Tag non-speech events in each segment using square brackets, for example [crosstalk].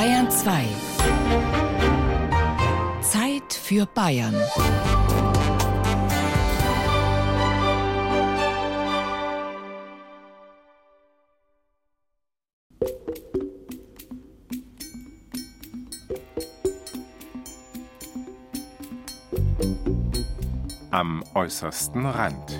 Bayern 2. Zeit für Bayern. Am äußersten Rand.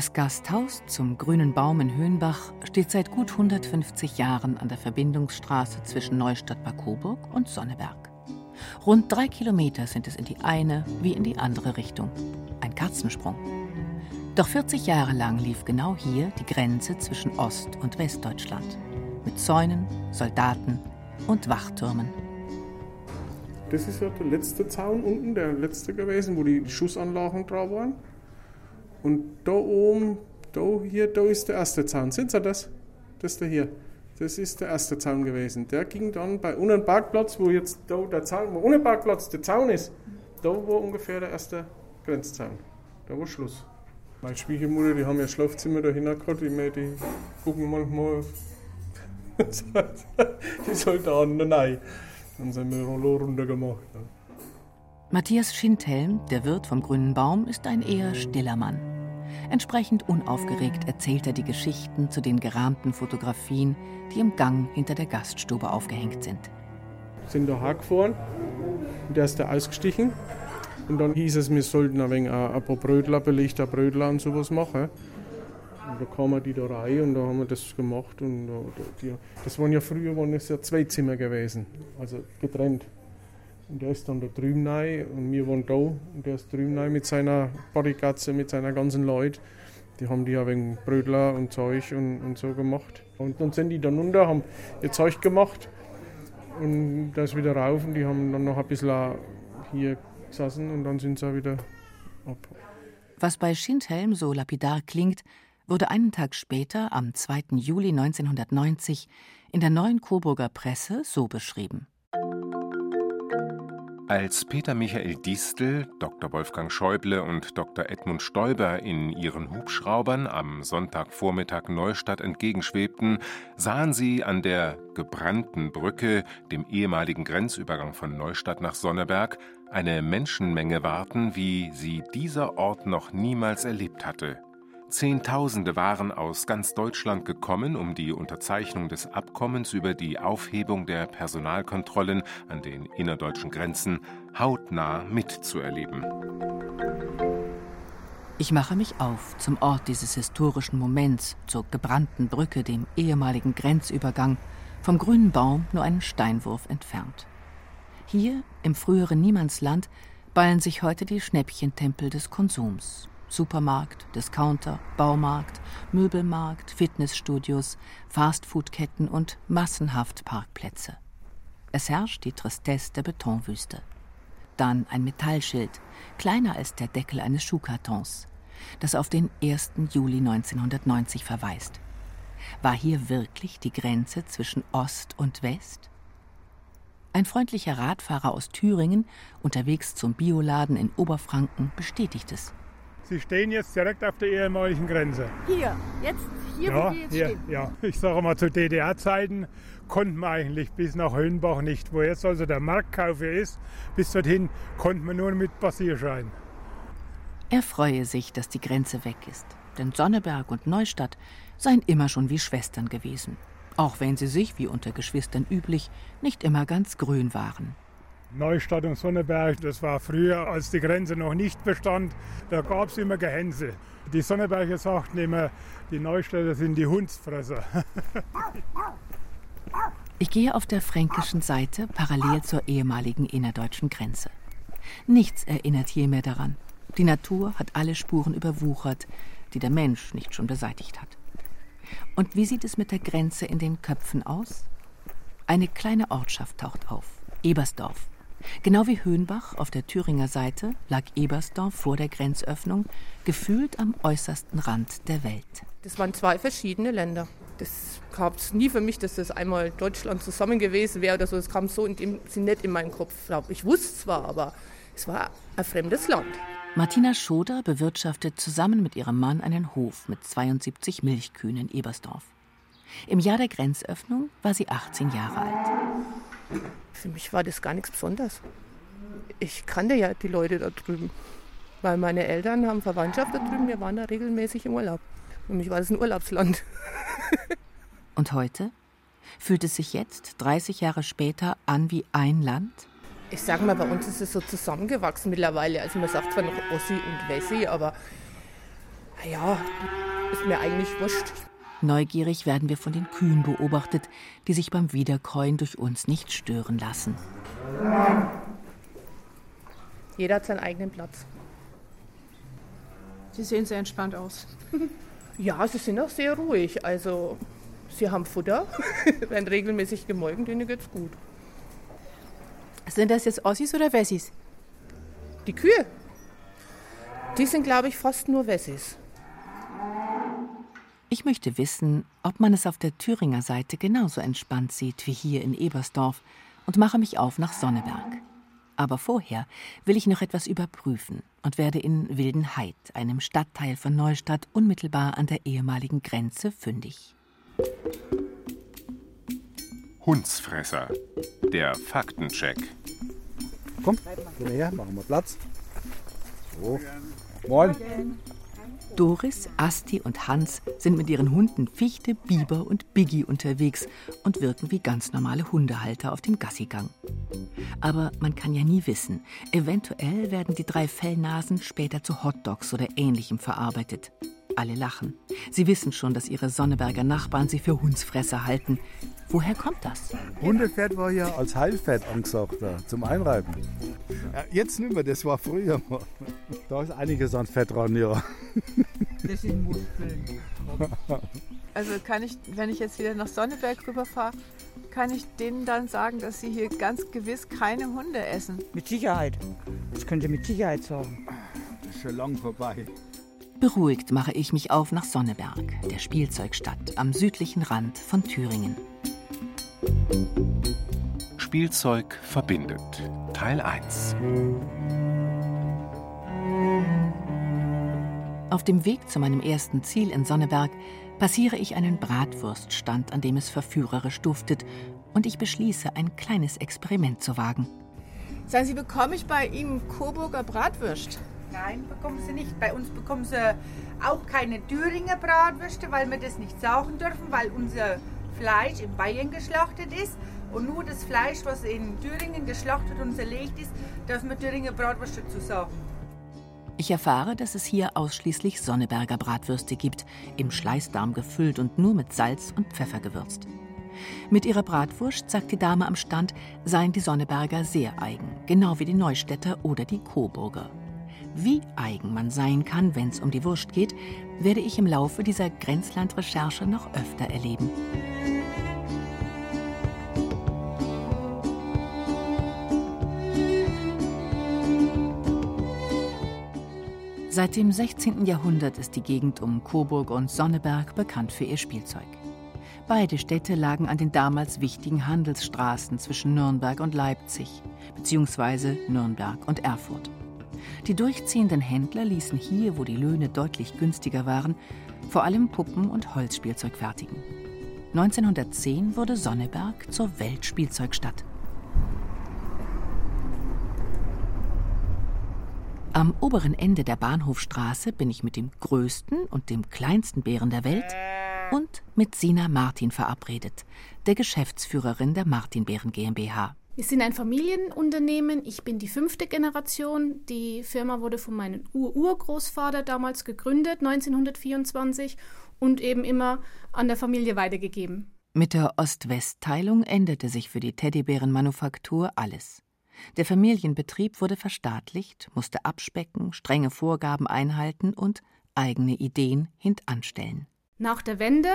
Das Gasthaus zum Grünen Baum in Höhenbach steht seit gut 150 Jahren an der Verbindungsstraße zwischen Neustadt-Bad Coburg und Sonneberg. Rund drei Kilometer sind es in die eine wie in die andere Richtung. Ein Katzensprung. Doch 40 Jahre lang lief genau hier die Grenze zwischen Ost- und Westdeutschland. Mit Zäunen, Soldaten und Wachtürmen. Das ist ja der letzte Zaun unten, der letzte gewesen, wo die Schussanlagen drauf waren. Und da oben, da hier, da ist der erste Zaun. Sind Sie das? Das ist der hier. Das ist der erste Zaun gewesen. Der ging dann bei unten Parkplatz, wo jetzt da der Zaun, wo unten Parkplatz der Zaun ist, da war ungefähr der erste Grenzzaun. Da war Schluss. Meine Schwiegermutter, die haben ja Schlafzimmer da gehabt, die, die gucken manchmal [laughs] die Soldaten rein. Dann sind wir Rollo runtergemacht. Ja. Matthias Schindhelm, der Wirt vom Grünen Baum, ist ein eher stiller Mann. Entsprechend unaufgeregt erzählt er die Geschichten zu den gerahmten Fotografien, die im Gang hinter der Gaststube aufgehängt sind. Sind da hergefahren und der ist da ausgestichen. Und dann hieß es, wir sollten ein, wenig ein paar Brötler, belegter Brötler und sowas machen. Und da kamen die da rein und da haben wir das gemacht. Und die, das waren ja früher waren es ja zwei Zimmer gewesen, also getrennt. Und der ist dann da drüben rein und wir waren da und der ist drüben rein mit seiner Bodygatze, mit seiner ganzen Leute. Die haben die ja wegen Brötler und Zeug und, und so gemacht. Und dann sind die dann runter, haben ihr Zeug gemacht und da ist wieder rauf und die haben dann noch ein bisschen hier gesessen und dann sind sie auch wieder ab. Was bei Schindhelm so lapidar klingt, wurde einen Tag später, am 2. Juli 1990, in der neuen Coburger Presse so beschrieben. Als Peter Michael Distel, Dr. Wolfgang Schäuble und Dr. Edmund Stoiber in ihren Hubschraubern am Sonntagvormittag Neustadt entgegenschwebten, sahen sie an der gebrannten Brücke, dem ehemaligen Grenzübergang von Neustadt nach Sonneberg, eine Menschenmenge warten, wie sie dieser Ort noch niemals erlebt hatte. Zehntausende waren aus ganz Deutschland gekommen, um die Unterzeichnung des Abkommens über die Aufhebung der Personalkontrollen an den innerdeutschen Grenzen hautnah mitzuerleben. Ich mache mich auf zum Ort dieses historischen Moments, zur gebrannten Brücke, dem ehemaligen Grenzübergang, vom grünen Baum nur einen Steinwurf entfernt. Hier, im früheren Niemandsland, ballen sich heute die Schnäppchentempel des Konsums. Supermarkt, Discounter, Baumarkt, Möbelmarkt, Fitnessstudios, Fastfoodketten und massenhaft Parkplätze. Es herrscht die Tristesse der Betonwüste. Dann ein Metallschild, kleiner als der Deckel eines Schuhkartons, das auf den 1. Juli 1990 verweist. War hier wirklich die Grenze zwischen Ost und West? Ein freundlicher Radfahrer aus Thüringen, unterwegs zum Bioladen in Oberfranken, bestätigt es. Sie stehen jetzt direkt auf der ehemaligen Grenze. Hier, jetzt, hier, ja, wo wir jetzt hier, stehen. Ja, ich sage mal, zu DDR-Zeiten konnten wir eigentlich bis nach Höhenbach nicht. Wo jetzt also der Marktkauf hier ist, bis dorthin konnten wir nur mit Passierschein. Er freue sich, dass die Grenze weg ist. Denn Sonneberg und Neustadt seien immer schon wie Schwestern gewesen. Auch wenn sie sich, wie unter Geschwistern üblich, nicht immer ganz grün waren. Neustadt und Sonneberg, das war früher, als die Grenze noch nicht bestand, da gab es immer Gehänse. Die Sonneberger sagten immer, die Neustädter sind die Hundsfresser. [laughs] Ich gehe auf der fränkischen Seite parallel zur ehemaligen innerdeutschen Grenze. Nichts erinnert hier mehr daran. Die Natur hat alle Spuren überwuchert, die der Mensch nicht schon beseitigt hat. Und wie sieht es mit der Grenze in den Köpfen aus? Eine kleine Ortschaft taucht auf, Ebersdorf. Genau wie Höhenbach auf der Thüringer Seite lag Ebersdorf vor der Grenzöffnung, gefühlt am äußersten Rand der Welt. Das waren zwei verschiedene Länder. Das gab es nie für mich, dass das einmal Deutschland zusammen gewesen wäre oder so. Das kam so in dem Sinn nicht in meinen Kopf. Ich wusste zwar, aber es war ein fremdes Land. Martina Schoder bewirtschaftet zusammen mit ihrem Mann einen Hof mit 72 Milchkühen in Ebersdorf. Im Jahr der Grenzöffnung war sie 18 Jahre alt. Für mich war das gar nichts Besonderes. Ich kannte ja die Leute da drüben, weil meine Eltern haben Verwandtschaft da drüben, wir waren da regelmäßig im Urlaub. Für mich war das ein Urlaubsland. [laughs] Und heute? Fühlt es sich jetzt, 30 Jahre später, an wie ein Land? Ich sage mal, bei uns ist es so zusammengewachsen mittlerweile. Also man sagt zwar noch Ossi und Wessi, aber ja, ist mir eigentlich wurscht. Neugierig werden wir von den Kühen beobachtet, die sich beim Wiederkäuen durch uns nicht stören lassen. Jeder hat seinen eigenen Platz. Sie sehen sehr entspannt aus. [laughs] ja, sie sind auch sehr ruhig. Also, sie haben Futter, [laughs] werden regelmäßig gemolken, denen geht's gut. Sind das jetzt Ossis oder Wessis? Die Kühe? Die sind, glaube ich, fast nur Wessis. Ich möchte wissen, ob man es auf der Thüringer Seite genauso entspannt sieht wie hier in Ebersdorf und mache mich auf nach Sonneberg. Aber vorher will ich noch etwas überprüfen und werde in Wildenheid, einem Stadtteil von Neustadt, unmittelbar an der ehemaligen Grenze, fündig. Hundsfresser. Der Faktencheck. Komm, geh mal her, machen wir Platz. So. Moin. Doris, Asti und Hans sind mit ihren Hunden Fichte, Biber und Biggie unterwegs und wirken wie ganz normale Hundehalter auf dem Gassigang. Aber man kann ja nie wissen. Eventuell werden die drei Fellnasen später zu Hotdogs oder ähnlichem verarbeitet. Alle lachen. Sie wissen schon, dass ihre Sonneberger Nachbarn sie für Hundsfresser halten. Woher kommt das? Hundefett war ja als Heilfett angesagt zum Einreiben. Ja, jetzt nicht mehr, das war früher mal. Da ist einiges an Fett dran, ja. Das sind Muskeln. [laughs] Also kann ich, wenn ich jetzt wieder nach Sonneberg rüberfahre, kann ich denen dann sagen, dass sie hier ganz gewiss keine Hunde essen? Mit Sicherheit. Das könnt ihr mit Sicherheit sagen. Das ist schon lang vorbei. Beruhigt mache ich mich auf nach Sonneberg, der Spielzeugstadt am südlichen Rand von Thüringen. Spielzeug verbindet. Teil 1. Auf dem Weg zu meinem ersten Ziel in Sonneberg passiere ich einen Bratwurststand, an dem es verführerisch duftet, und ich beschließe, ein kleines Experiment zu wagen. Sagen Sie, bekomme ich bei Ihnen Coburger Bratwürst? Nein, bekommen Sie nicht. Bei uns bekommen Sie auch keine Thüringer Bratwürste, weil wir das nicht saugen dürfen, weil unser Fleisch in Bayern geschlachtet ist. Und nur das Fleisch, was in Thüringen geschlachtet und zerlegt ist, dürfen wir Thüringer Bratwürste zu sagen. Ich erfahre, dass es hier ausschließlich Sonneberger Bratwürste gibt, im Schleißdarm gefüllt und nur mit Salz und Pfeffer gewürzt. Mit ihrer Bratwurst, sagt die Dame am Stand, seien die Sonneberger sehr eigen, genau wie die Neustädter oder die Coburger. Wie eigen man sein kann, wenn es um die Wurst geht, werde ich im Laufe dieser Grenzlandrecherche noch öfter erleben. Seit dem 16. Jahrhundert ist die Gegend um Coburg und Sonneberg bekannt für ihr Spielzeug. Beide Städte lagen an den damals wichtigen Handelsstraßen zwischen Nürnberg und Leipzig, beziehungsweise Nürnberg und Erfurt. Die durchziehenden Händler ließen hier, wo die Löhne deutlich günstiger waren, vor allem Puppen und Holzspielzeug fertigen. 1910 wurde Sonneberg zur Weltspielzeugstadt. Am oberen Ende der Bahnhofstraße bin ich mit dem größten und dem kleinsten Bären der Welt und mit Sina Martin verabredet, der Geschäftsführerin der Martin Bären GmbH. Wir sind ein Familienunternehmen. Ich bin die fünfte Generation. Die Firma wurde von meinem Ur-Urgroßvater damals gegründet, 1924, und eben immer an der Familie weitergegeben. Mit der Ost-West-Teilung änderte sich für die Teddybärenmanufaktur alles. Der Familienbetrieb wurde verstaatlicht, musste abspecken, strenge Vorgaben einhalten und eigene Ideen hintanstellen. Nach der Wende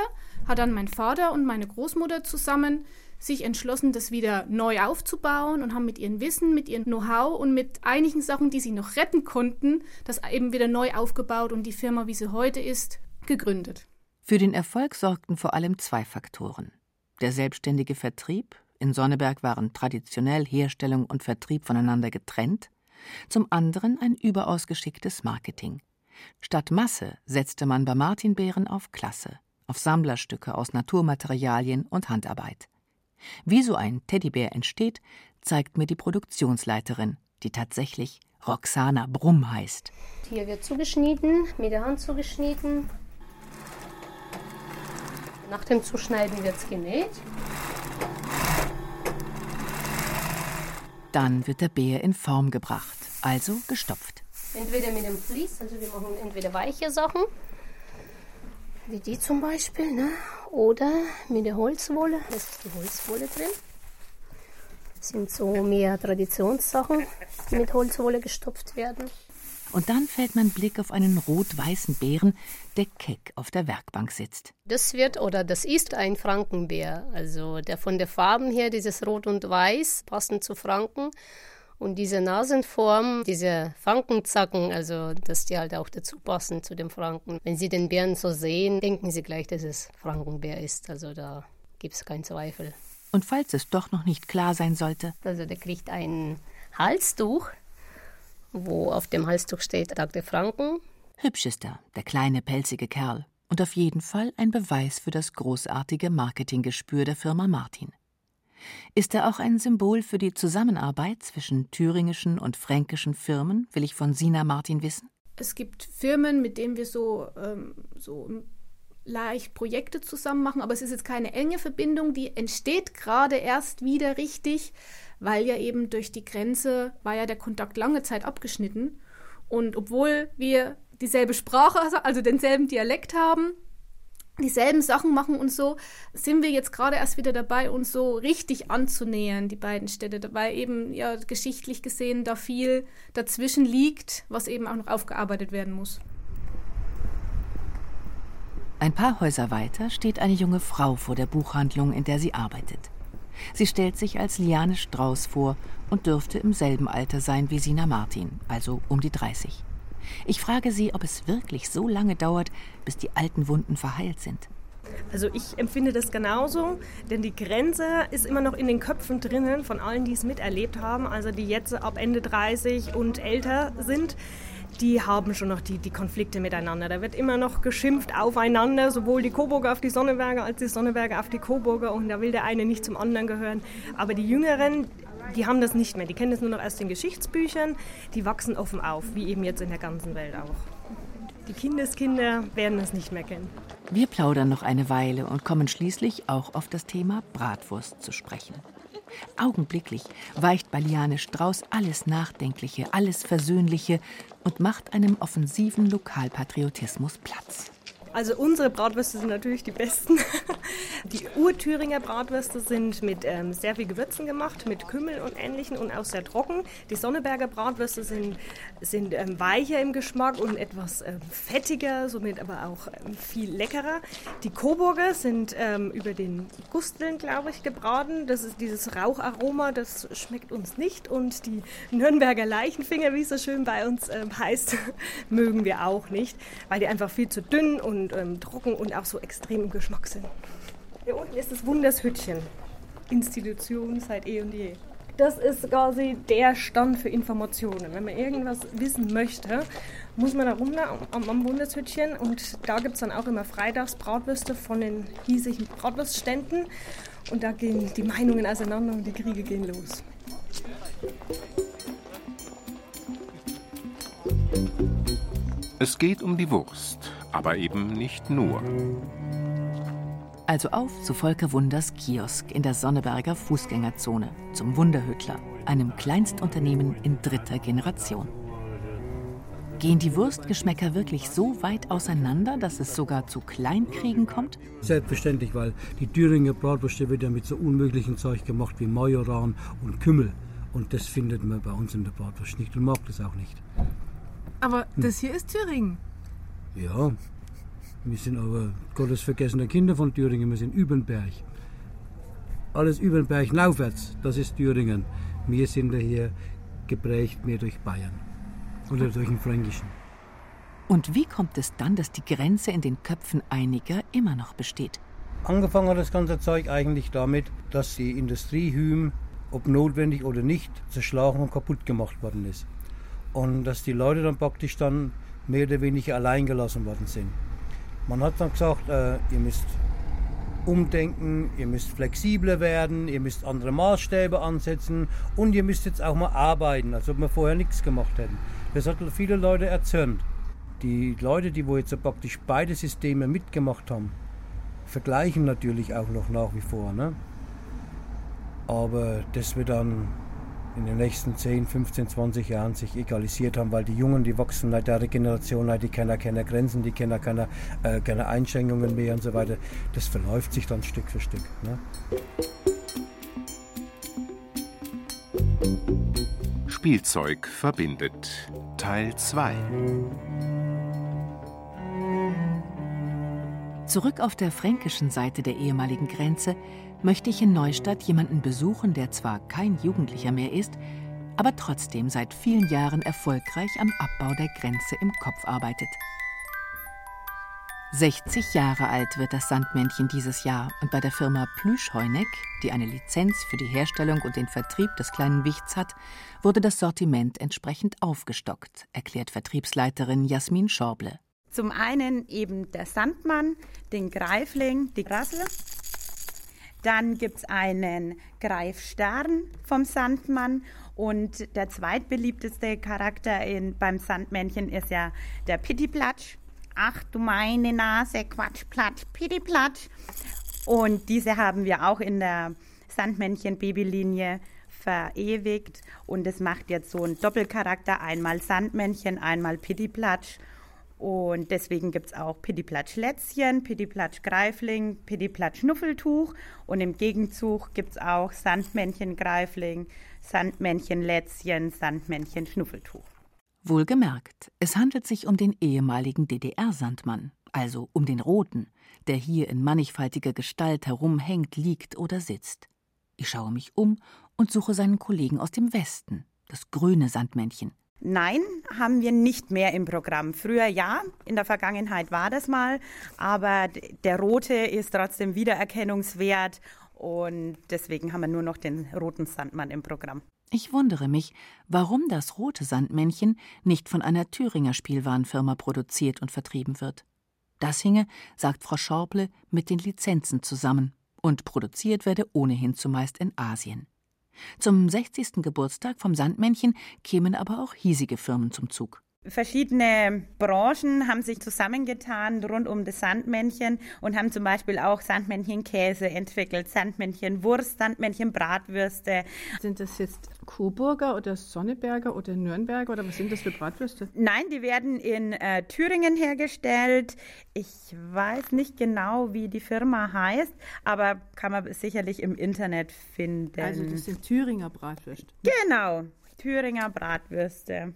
hat dann mein Vater und meine Großmutter zusammen sich entschlossen, das wieder neu aufzubauen und haben mit ihrem Wissen, mit ihrem Know-how und mit einigen Sachen, die sie noch retten konnten, das eben wieder neu aufgebaut und die Firma, wie sie heute ist, gegründet. Für den Erfolg sorgten vor allem zwei Faktoren. Der selbstständige Vertrieb in Sonneberg waren traditionell Herstellung und Vertrieb voneinander getrennt zum anderen ein überaus geschicktes Marketing. Statt Masse setzte man bei Martinbeeren auf Klasse, auf Sammlerstücke aus Naturmaterialien und Handarbeit. Wie so ein Teddybär entsteht, zeigt mir die Produktionsleiterin, die tatsächlich Roxana Brumm heißt. Hier wird zugeschnitten, mit der Hand zugeschnitten. Nach dem Zuschneiden wird es genäht. Dann wird der Bär in Form gebracht, also gestopft. Entweder mit dem Vlies, also wir machen entweder weiche Sachen, wie die zum Beispiel, ne? oder mit der Holzwolle. Da ist die Holzwolle drin. Das sind so mehr Traditionssachen, die mit Holzwolle gestopft werden. Und dann fällt mein Blick auf einen rot-weißen Bären, der keck auf der Werkbank sitzt. Das wird oder das ist ein Frankenbär. Also der von der Farben her, dieses Rot und Weiß, passend zu Franken. Und diese Nasenform, diese Frankenzacken, also dass die halt auch dazu passen zu dem Franken. Wenn Sie den Bären so sehen, denken Sie gleich, dass es Frankenbär ist. Also da gibt es keinen Zweifel. Und falls es doch noch nicht klar sein sollte. Also der kriegt ein Halstuch, wo auf dem Halstuch steht Tag der Franken. Hübsch ist er, der kleine pelzige Kerl. Und auf jeden Fall ein Beweis für das großartige Marketinggespür der Firma Martin. Ist er auch ein Symbol für die Zusammenarbeit zwischen thüringischen und fränkischen Firmen, will ich von Sina Martin wissen? Es gibt Firmen, mit denen wir so, ähm, so leicht Projekte zusammen machen, aber es ist jetzt keine enge Verbindung, die entsteht gerade erst wieder richtig weil ja eben durch die Grenze war ja der Kontakt lange Zeit abgeschnitten. Und obwohl wir dieselbe Sprache, [laughs] also denselben Dialekt haben, dieselben Sachen machen und so, sind wir jetzt gerade erst wieder dabei, uns so richtig anzunähern, die beiden Städte, weil eben ja geschichtlich gesehen da viel dazwischen liegt, was eben auch noch aufgearbeitet werden muss. Ein paar Häuser weiter steht eine junge Frau vor der Buchhandlung, in der sie arbeitet. Sie stellt sich als Liane Strauß vor und dürfte im selben Alter sein wie Sina Martin, also um die 30. Ich frage sie, ob es wirklich so lange dauert, bis die alten Wunden verheilt sind. Also ich empfinde das genauso, denn die Grenze ist immer noch in den Köpfen drinnen von allen, die es miterlebt haben, also die jetzt ab Ende 30 und älter sind die haben schon noch die, die Konflikte miteinander. Da wird immer noch geschimpft aufeinander, sowohl die Coburger auf die Sonneberger als die Sonneberger auf die Coburger und da will der eine nicht zum anderen gehören. Aber die Jüngeren, die haben das nicht mehr. Die kennen das nur noch aus den Geschichtsbüchern. Die wachsen offen auf, wie eben jetzt in der ganzen Welt auch. Die Kindeskinder werden das nicht mehr kennen. Wir plaudern noch eine Weile und kommen schließlich auch auf das Thema Bratwurst zu sprechen. Augenblicklich weicht bei Liane Strauß alles Nachdenkliche, alles Versöhnliche und macht einem offensiven Lokalpatriotismus Platz. Also unsere Bratwürste sind natürlich die besten. [laughs] Die Urthüringer Bratwürste sind mit ähm, sehr viel Gewürzen gemacht, mit Kümmel und ähnlichen und auch sehr trocken. Die Sonneberger Bratwürste sind, sind ähm, weicher im Geschmack und etwas ähm, fettiger, somit aber auch ähm, viel leckerer. Die Coburger sind ähm, über den Gusteln, glaube ich, gebraten. Das ist dieses Raucharoma, das schmeckt uns nicht. Und die Nürnberger Leichenfinger, wie es so schön bei uns ähm, heißt, [laughs] mögen wir auch nicht, weil die einfach viel zu dünn und trocken und auch so extrem im Geschmack sind. Hier unten ist das Wundershütchen. Institution seit eh und je. Das ist quasi der Stand für Informationen. Wenn man irgendwas wissen möchte, muss man da runter am, am Wundershütchen und da gibt es dann auch immer freitags Bratwürste von den hiesigen Bratwurstständen und da gehen die Meinungen auseinander und die Kriege gehen los. Es geht um die Wurst, aber eben nicht nur. Also auf zu Volker Wunders Kiosk in der Sonneberger Fußgängerzone, zum Wunderhüttler, einem Kleinstunternehmen in dritter Generation. Gehen die Wurstgeschmäcker wirklich so weit auseinander, dass es sogar zu Kleinkriegen kommt? Selbstverständlich, weil die Thüringer Bratwürste wird ja mit so unmöglichen Zeug gemacht wie Majoran und Kümmel. Und das findet man bei uns in der Bratwurst nicht und mag das auch nicht. Aber das hier ist Thüringen. Ja, wir sind aber gottesvergessene Kinder von Thüringen. Wir sind Übenberg. Alles Übenberg aufwärts, das ist Thüringen. Wir sind da hier geprägt mehr durch Bayern oder durch den Fränkischen. Und wie kommt es dann, dass die Grenze in den Köpfen einiger immer noch besteht? Angefangen hat das ganze Zeug eigentlich damit, dass die Industrie Hüm, ob notwendig oder nicht, zerschlagen und kaputt gemacht worden ist. und dass die Leute dann praktisch dann mehr oder weniger allein gelassen worden sind. Man hat dann gesagt, äh, ihr müsst umdenken, ihr müsst flexibler werden, ihr müsst andere Maßstäbe ansetzen und ihr müsst jetzt auch mal arbeiten, als ob wir vorher nichts gemacht hätten. Das hat viele Leute erzürnt. Die Leute, die wo jetzt praktisch beide Systeme mitgemacht haben, vergleichen natürlich auch noch nach wie vor. Ne? Aber das wird dann in den nächsten 10, 15, 20 Jahren sich egalisiert haben, weil die Jungen, die wachsen seit der Regeneration, die kennen keine Grenzen, die kennen keine, äh, keine Einschränkungen mehr und so weiter. Das verläuft sich dann Stück für Stück. Ne? Spielzeug verbindet. Teil 2 Zurück auf der fränkischen Seite der ehemaligen Grenze möchte ich in Neustadt jemanden besuchen, der zwar kein Jugendlicher mehr ist, aber trotzdem seit vielen Jahren erfolgreich am Abbau der Grenze im Kopf arbeitet. 60 Jahre alt wird das Sandmännchen dieses Jahr und bei der Firma Plüschheuneck, die eine Lizenz für die Herstellung und den Vertrieb des kleinen Wichts hat, wurde das Sortiment entsprechend aufgestockt, erklärt Vertriebsleiterin Jasmin Schorble. Zum einen eben der Sandmann, den Greifling, die Rassel. Dann gibt es einen Greifstern vom Sandmann und der zweitbeliebteste Charakter in, beim Sandmännchen ist ja der Pittiplatsch. Ach du meine Nase, Quatsch, Platsch, Pittiplatsch. Und diese haben wir auch in der Sandmännchen-Babylinie verewigt und es macht jetzt so einen Doppelcharakter, einmal Sandmännchen, einmal Pittiplatsch. Und deswegen gibt es auch Pittiplatsch Lätzchen, Pittiplatsch Greifling, Pittiplatsch Schnuffeltuch. Und im Gegenzug gibt es auch Sandmännchen Greifling, Sandmännchen Lätzchen, Sandmännchen Schnuffeltuch. Wohlgemerkt, es handelt sich um den ehemaligen DDR-Sandmann, also um den roten, der hier in mannigfaltiger Gestalt herumhängt, liegt oder sitzt. Ich schaue mich um und suche seinen Kollegen aus dem Westen, das grüne Sandmännchen. Nein, haben wir nicht mehr im Programm. Früher ja, in der Vergangenheit war das mal, aber der rote ist trotzdem wiedererkennungswert und deswegen haben wir nur noch den roten Sandmann im Programm. Ich wundere mich, warum das rote Sandmännchen nicht von einer Thüringer Spielwarenfirma produziert und vertrieben wird. Das hinge, sagt Frau Schorble, mit den Lizenzen zusammen und produziert werde ohnehin zumeist in Asien. Zum 60. Geburtstag vom Sandmännchen kämen aber auch hiesige Firmen zum Zug. Verschiedene Branchen haben sich zusammengetan rund um das Sandmännchen und haben zum Beispiel auch Sandmännchenkäse entwickelt, Sandmännchenwurst, Sandmännchenbratwürste. Sind das jetzt Coburger oder Sonneberger oder Nürnberger oder was sind das für Bratwürste? Nein, die werden in äh, Thüringen hergestellt. Ich weiß nicht genau, wie die Firma heißt, aber kann man sicherlich im Internet finden. Also das sind Thüringer Bratwürste. Genau, Thüringer Bratwürste.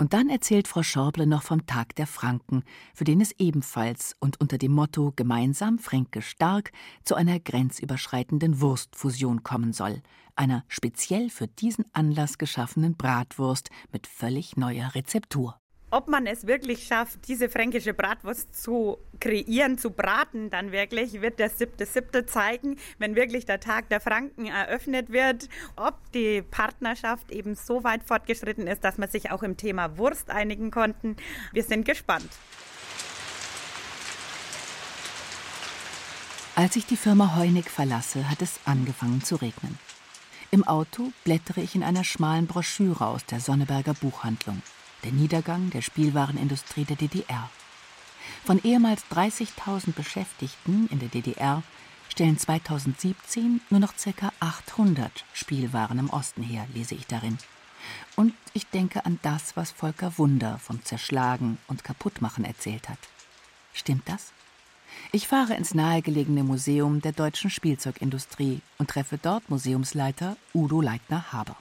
Und dann erzählt Frau Schorble noch vom Tag der Franken, für den es ebenfalls und unter dem Motto Gemeinsam Fränkisch stark zu einer grenzüberschreitenden Wurstfusion kommen soll, einer speziell für diesen Anlass geschaffenen Bratwurst mit völlig neuer Rezeptur ob man es wirklich schafft, diese fränkische Bratwurst zu kreieren, zu braten, dann wirklich wird der siebte siebte zeigen, wenn wirklich der Tag der Franken eröffnet wird, ob die Partnerschaft eben so weit fortgeschritten ist, dass man sich auch im Thema Wurst einigen konnten. Wir sind gespannt. Als ich die Firma Heunig verlasse, hat es angefangen zu regnen. Im Auto blättere ich in einer schmalen Broschüre aus der Sonneberger Buchhandlung der Niedergang der Spielwarenindustrie der DDR. Von ehemals 30.000 Beschäftigten in der DDR stellen 2017 nur noch ca. 800 Spielwaren im Osten her, lese ich darin. Und ich denke an das, was Volker Wunder vom Zerschlagen und Kaputtmachen erzählt hat. Stimmt das? Ich fahre ins nahegelegene Museum der deutschen Spielzeugindustrie und treffe dort Museumsleiter Udo Leitner-Haber.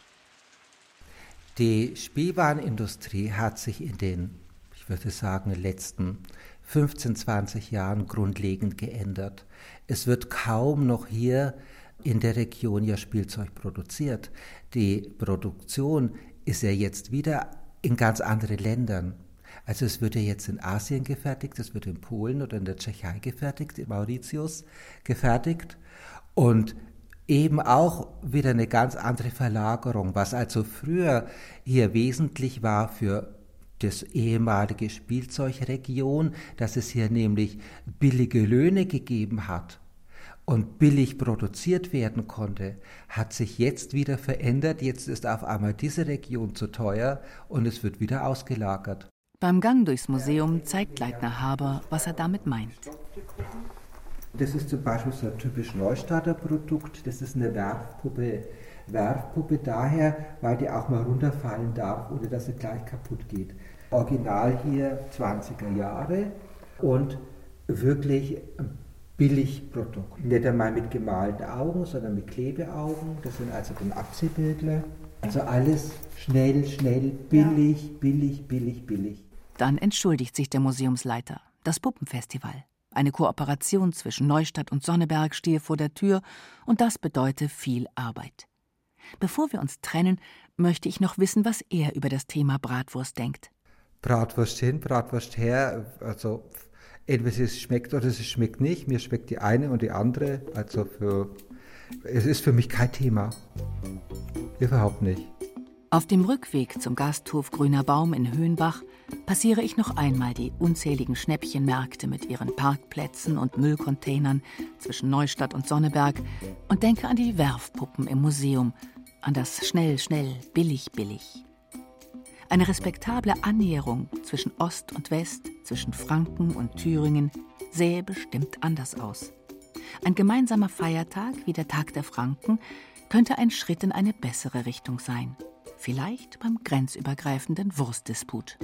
Die Spielwarenindustrie hat sich in den, ich würde sagen, letzten 15, 20 Jahren grundlegend geändert. Es wird kaum noch hier in der Region ja Spielzeug produziert. Die Produktion ist ja jetzt wieder in ganz anderen Ländern. Also es wird ja jetzt in Asien gefertigt, es wird in Polen oder in der Tschechei gefertigt, in Mauritius gefertigt. Und eben auch wieder eine ganz andere Verlagerung, was also früher hier wesentlich war für das ehemalige Spielzeugregion, dass es hier nämlich billige Löhne gegeben hat und billig produziert werden konnte, hat sich jetzt wieder verändert. Jetzt ist auf einmal diese Region zu teuer und es wird wieder ausgelagert. Beim Gang durchs Museum zeigt Leitner Haber, was er damit meint. Das ist zum Beispiel so ein typisch Neustadter Produkt. Das ist eine Werfpuppe. Werfpuppe daher, weil die auch mal runterfallen darf, ohne dass sie gleich kaputt geht. Original hier 20er Jahre und wirklich Billigprodukt. Nicht einmal mit gemalten Augen, sondern mit Klebeaugen. Das sind also dann Abziehbildler. Also alles schnell, schnell, billig, billig, billig, billig. Dann entschuldigt sich der Museumsleiter. Das Puppenfestival. Eine Kooperation zwischen Neustadt und Sonneberg stehe vor der Tür und das bedeute viel Arbeit. Bevor wir uns trennen, möchte ich noch wissen, was er über das Thema Bratwurst denkt. Bratwurst hin, Bratwurst her, also entweder es schmeckt oder es schmeckt nicht. Mir schmeckt die eine und die andere. Also für, es ist für mich kein Thema. Überhaupt nicht. Auf dem Rückweg zum Gasthof Grüner Baum in Höhenbach passiere ich noch einmal die unzähligen Schnäppchenmärkte mit ihren Parkplätzen und Müllcontainern zwischen Neustadt und Sonneberg und denke an die Werfpuppen im Museum, an das schnell, schnell, billig, billig. Eine respektable Annäherung zwischen Ost und West, zwischen Franken und Thüringen sähe bestimmt anders aus. Ein gemeinsamer Feiertag wie der Tag der Franken könnte ein Schritt in eine bessere Richtung sein vielleicht beim grenzübergreifenden Wurstdisput.